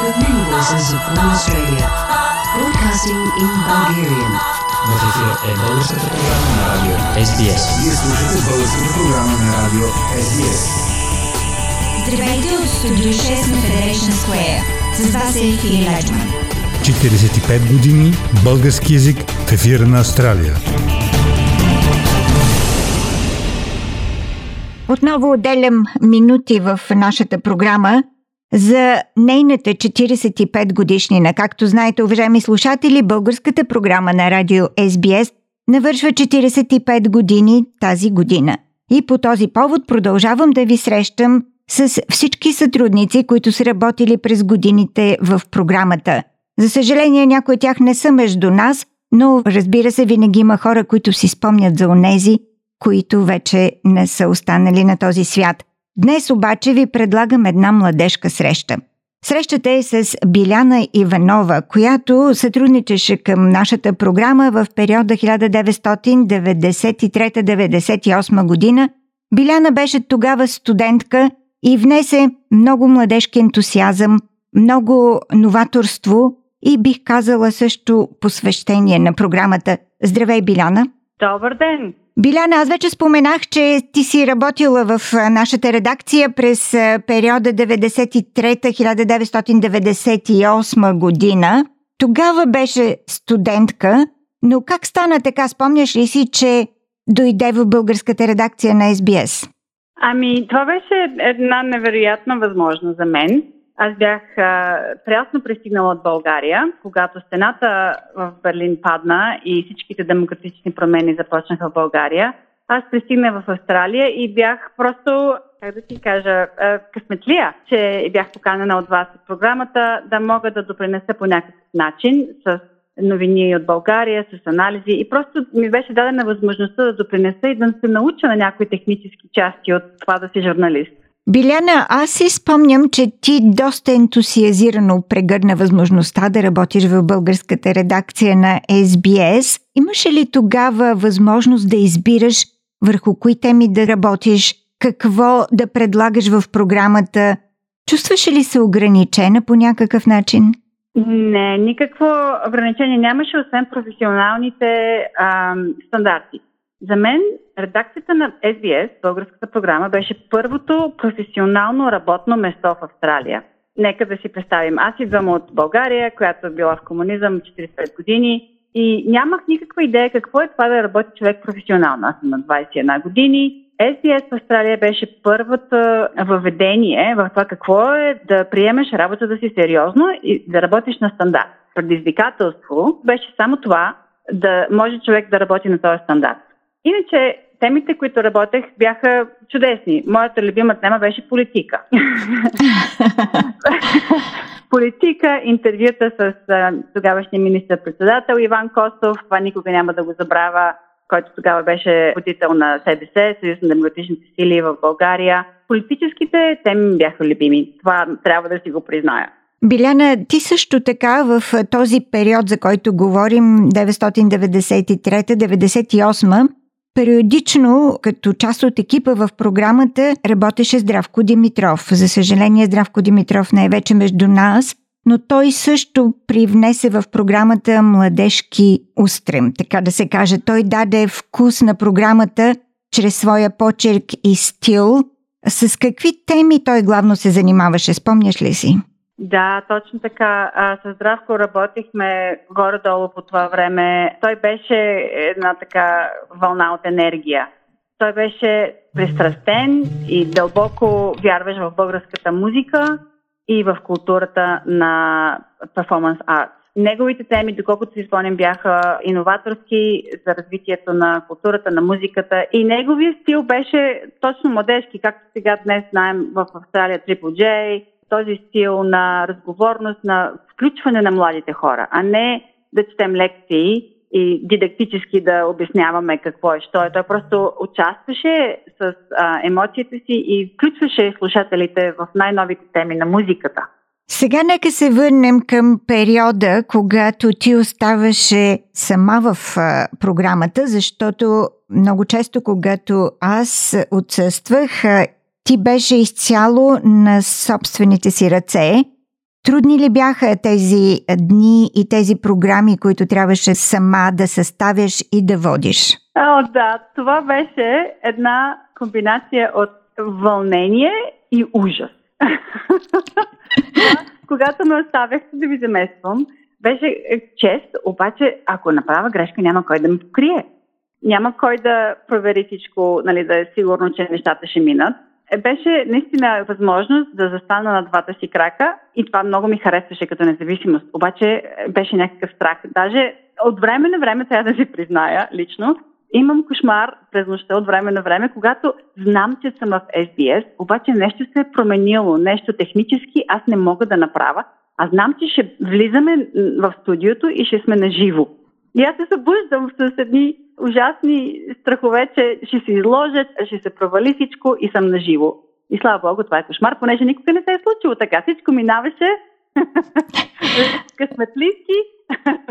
The many voices of One Australia. Broadcasting in Bulgarian. В ефир е българската програма на радио SBS. Вие слушате българската програма на радио SBS. Здравейте от студио 6 на Federation Square. С вас е Фили Леджман. 45 години български язик в ефира на Австралия. Отново отделям минути в нашата програма за нейната 45 годишнина. Както знаете, уважаеми слушатели, българската програма на радио SBS навършва 45 години тази година. И по този повод продължавам да ви срещам с всички сътрудници, които са работили през годините в програмата. За съжаление, някои от тях не са между нас, но разбира се, винаги има хора, които си спомнят за онези, които вече не са останали на този свят. Днес обаче ви предлагам една младежка среща. Срещата е с Биляна Иванова, която сътрудничеше към нашата програма в периода 1993-98 година. Биляна беше тогава студентка и внесе много младежки ентусиазъм, много новаторство и бих казала също посвещение на програмата. Здравей, Биляна! Добър ден! Биляна, аз вече споменах, че ти си работила в нашата редакция през периода 93-1998 година. Тогава беше студентка, но как стана така? Спомняш ли си, че дойде в българската редакция на SBS? Ами, това беше една невероятна възможност за мен. Аз бях а, прясно пристигнала от България, когато стената в Берлин падна и всичките демократични промени започнаха в България. Аз пристигнах в Австралия и бях просто, как да ти кажа, късметлия, че бях поканена от вас от програмата да мога да допринеса по някакъв начин с новини от България, с анализи и просто ми беше дадена възможността да допринеса и да се науча на някои технически части от това да си журналист. Биляна, аз си спомням, че ти доста ентусиазирано прегърна възможността да работиш в българската редакция на SBS. Имаше ли тогава възможност да избираш върху кои теми да работиш, какво да предлагаш в програмата? Чувстваше ли се ограничена по някакъв начин? Не, никакво ограничение нямаше, освен професионалните ам, стандарти. За мен редакцията на SBS, българската програма, беше първото професионално работно место в Австралия. Нека да си представим. Аз идвам от България, която е била в комунизъм 45 години и нямах никаква идея какво е това да работи човек професионално. Аз съм на 21 години. SBS в Австралия беше първото въведение в това какво е да приемеш работата си сериозно и да работиш на стандарт. Предизвикателство беше само това да може човек да работи на този стандарт. Иначе темите, които работех, бяха чудесни. Моята любима тема беше политика. политика, интервюта с тогавашния министър-председател Иван Костов. Това никога няма да го забравя който тогава беше водител на СДС, Съюз на демократичните сили в България. Политическите теми бяха любими. Това трябва да си го призная. Биляна, ти също така в този период, за който говорим, 993-98, Периодично, като част от екипа в програмата, работеше Здравко Димитров. За съжаление, Здравко Димитров не е вече между нас, но той също привнесе в програмата младежки устрем, така да се каже. Той даде вкус на програмата чрез своя почерк и стил. С какви теми той главно се занимаваше, спомняш ли си? Да, точно така. А, с Здравко работихме горе-долу по това време. Той беше една така вълна от енергия. Той беше пристрастен и дълбоко вярваш в българската музика и в културата на перформанс арт. Неговите теми, доколкото си спомням, бяха иноваторски за развитието на културата, на музиката и неговия стил беше точно младежки, както сега днес знаем в Австралия Triple J, този стил на разговорност, на включване на младите хора, а не да четем лекции и дидактически да обясняваме какво е, що е. Той просто участваше с а, емоциите си и включваше слушателите в най-новите теми на музиката. Сега нека се върнем към периода, когато ти оставаше сама в а, програмата, защото много често, когато аз отсъствах, а, ти беше изцяло на собствените си ръце Трудни ли бяха тези дни и тези програми, които трябваше сама да съставяш и да водиш? О, да, това беше една комбинация от вълнение и ужас. Когато ме оставяхте да ви замествам, беше чест, обаче ако направя грешка, няма кой да ме покрие. Няма кой да провери всичко, нали, да е сигурно, че нещата ще минат. Е, беше наистина възможност да застана на двата си крака и това много ми харесваше като независимост. Обаче е, беше някакъв страх. Даже от време на време трябва да си призная лично, имам кошмар през нощта от време на време, когато знам, че съм в SBS, обаче нещо се е променило, нещо технически аз не мога да направя, а знам, че ще влизаме в студиото и ще сме на живо. И аз се събуждам с едни ужасни страхове, че ще се изложат, ще се провали всичко и съм на живо. И слава Богу, това е кошмар, понеже никога не се е случило така. Всичко минаваше късметлийски,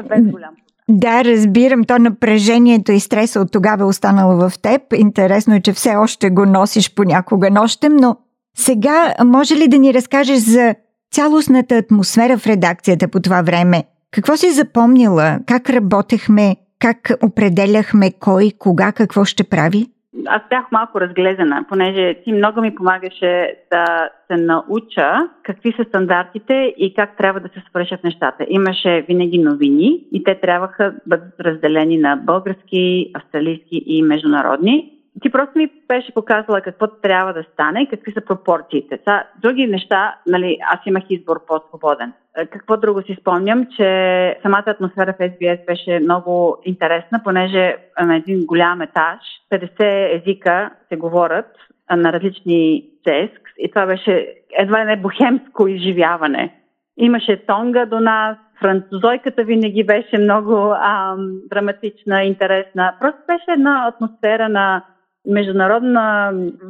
без голям да, разбирам. То напрежението и стреса от тогава е останало в теб. Интересно е, че все още го носиш понякога нощем, но сега може ли да ни разкажеш за цялостната атмосфера в редакцията по това време? Какво си запомнила? Как работехме? Как определяхме кой, кога, какво ще прави? Аз бях малко разглезена, понеже ти много ми помагаше да се науча какви са стандартите и как трябва да се свършат нещата. Имаше винаги новини и те трябваха да бъдат разделени на български, австралийски и международни ти просто ми беше показала какво трябва да стане и какви са пропорциите. Са, други неща, нали, аз имах избор по-свободен. Е, какво друго си спомням, че самата атмосфера в SBS беше много интересна, понеже на един голям етаж 50 езика се говорят на различни деск и това беше едва не бухемско изживяване. Имаше тонга до нас, французойката винаги беше много ам, драматична, интересна. Просто беше една атмосфера на международно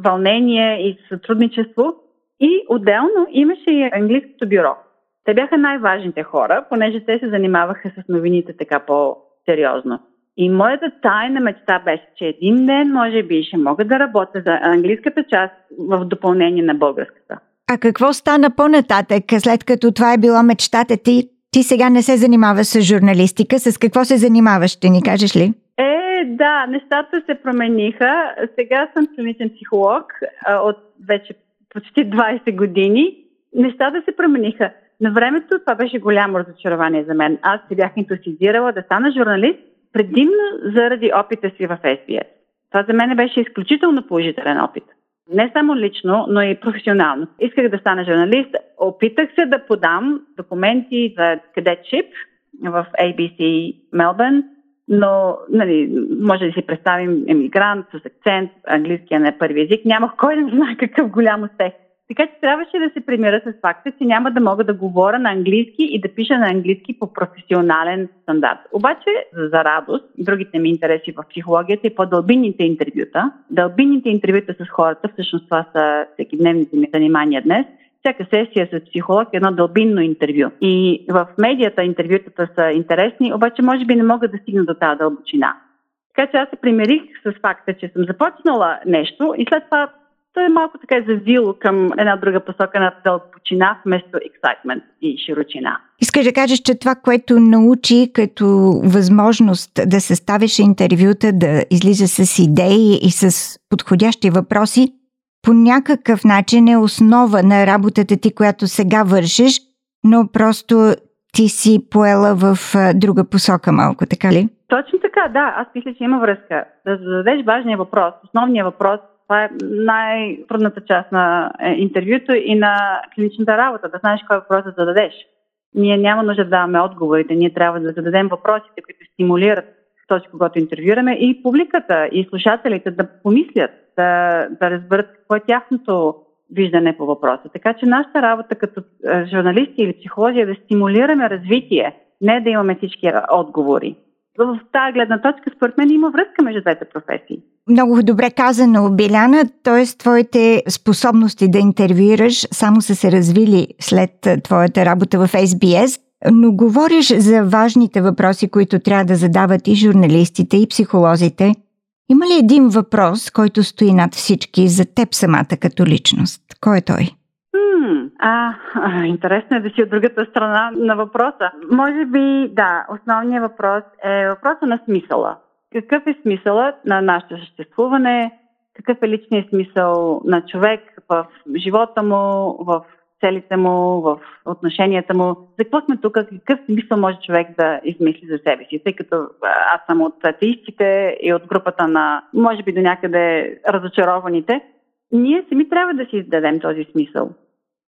вълнение и сътрудничество. И отделно имаше и английското бюро. Те бяха най-важните хора, понеже те се занимаваха с новините така по-сериозно. И моята тайна мечта беше, че един ден, може би, ще мога да работя за английската част в допълнение на българската. А какво стана по-нататък, след като това е била мечтата ти? Ти сега не се занимаваш с журналистика. С какво се занимаваш, ще ни кажеш ли? Е, да, нещата се промениха. Сега съм клиничен психолог а, от вече почти 20 години. Нещата се промениха. На времето това беше голямо разочарование за мен. Аз се бях ентусизирала да стана журналист предимно заради опита си в SBS. Това за мен беше изключително положителен опит. Не само лично, но и професионално. Исках да стана журналист. Опитах се да подам документи за кадетшип в ABC Мелбърн но нали, може да си представим емигрант с акцент, английския не е първи език, нямах кой да знае какъв голям успех. Така че трябваше да се примира с факта, че няма да мога да говоря на английски и да пиша на английски по професионален стандарт. Обаче, за радост, другите ми интереси в психологията и по-дълбинните интервюта, дълбинните интервюта с хората, всъщност това са всекидневните ми занимания днес, всяка сесия с психолог е едно дълбинно интервю. И в медията интервютата са интересни, обаче може би не мога да стигна до тази дълбочина. Така че аз се примирих с факта, че съм започнала нещо и след това то е малко така завило към една друга посока на дълбочина вместо excitement и широчина. Искаш да кажеш, че това, което научи като възможност да съставиш интервюта, да излиза с идеи и с подходящи въпроси, по някакъв начин е основа на работата ти, която сега вършиш, но просто ти си поела в друга посока малко, така ли? Точно така, да. Аз мисля, че има връзка. Да зададеш важния въпрос, основния въпрос, това е най-трудната част на е, интервюто и на клиничната работа, да знаеш кой въпрос да зададеш. Ние няма нужда да даваме отговорите, ние трябва да зададем въпросите, които стимулират този, когато интервюраме, и публиката, и слушателите да помислят, да, да разберат какво е тяхното виждане по въпроса. Така че нашата работа като журналисти или психолози е да стимулираме развитие, не да имаме всички отговори. В тази гледна точка, според мен, има връзка между двете професии. Много добре казано, Биляна, т.е. твоите способности да интервюираш само са се развили след твоята работа в SBS, но говориш за важните въпроси, които трябва да задават и журналистите, и психолозите – има ли един въпрос, който стои над всички за теб самата като личност? Кой е той? А, интересно е да си от другата страна на въпроса. Може би, да, основният въпрос е въпроса на смисъла. Какъв е смисълът на нашето съществуване? Какъв е личният смисъл на човек в живота му, в целите му, в отношенията му. За какво сме тук? Какъв смисъл може човек да измисли за себе си? Тъй като аз съм от атеистите и от групата на, може би до някъде, разочарованите, ние сами трябва да си издадем този смисъл.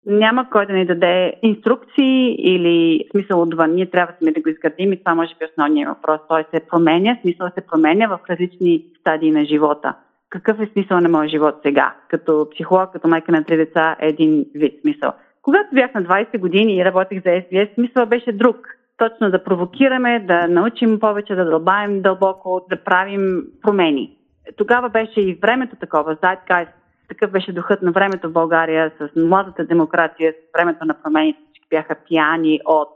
Няма кой да ни даде инструкции или смисъл отвън. Ние трябва сами да го изградим и това може би е основният въпрос. Той се променя, смисъл се променя в различни стадии на живота. Какъв е смисъл на моя живот сега? Като психолог, като майка на три деца е един вид смисъл. Когато бях на 20 години и работех за SBS, смисъл беше друг. Точно да провокираме, да научим повече, да дълбаем дълбоко, да правим промени. Тогава беше и времето такова, Zeitgeist, такъв беше духът на времето в България с младата демокрация, с времето на промените, всички бяха пияни от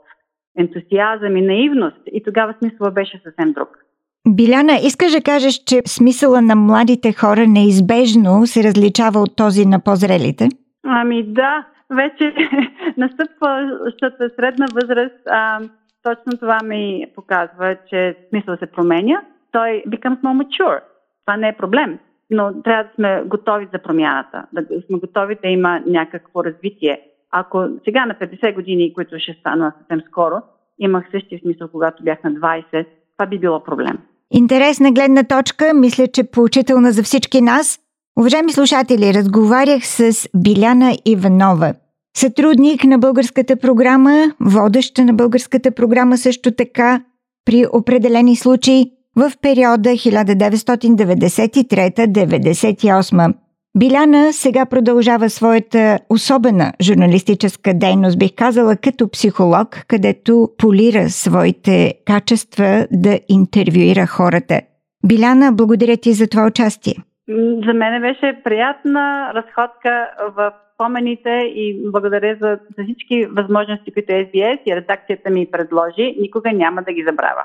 ентусиазъм и наивност. И тогава смисъла беше съвсем друг. Биляна, искаш да кажеш, че смисъла на младите хора неизбежно се различава от този на по-зрелите? Ами да, вече настъпващата средна възраст, а, точно това ми показва, че смисъл се променя. Той becomes more mature. Това не е проблем, но трябва да сме готови за промяната, да сме готови да има някакво развитие. Ако сега на 50 години, които ще стана съвсем скоро, имах същия смисъл, когато бях на 20, това би било проблем. Интересна гледна точка, мисля, че поучителна за всички нас. Уважаеми слушатели, разговарях с Биляна Иванова, сътрудник на българската програма, водеща на българската програма също така при определени случаи в периода 1993-98. Биляна сега продължава своята особена журналистическа дейност, бих казала, като психолог, където полира своите качества да интервюира хората. Биляна, благодаря ти за това участие. За мен беше приятна разходка в спомените и благодаря за, за всички възможности, които SBS и редакцията ми предложи. Никога няма да ги забравя.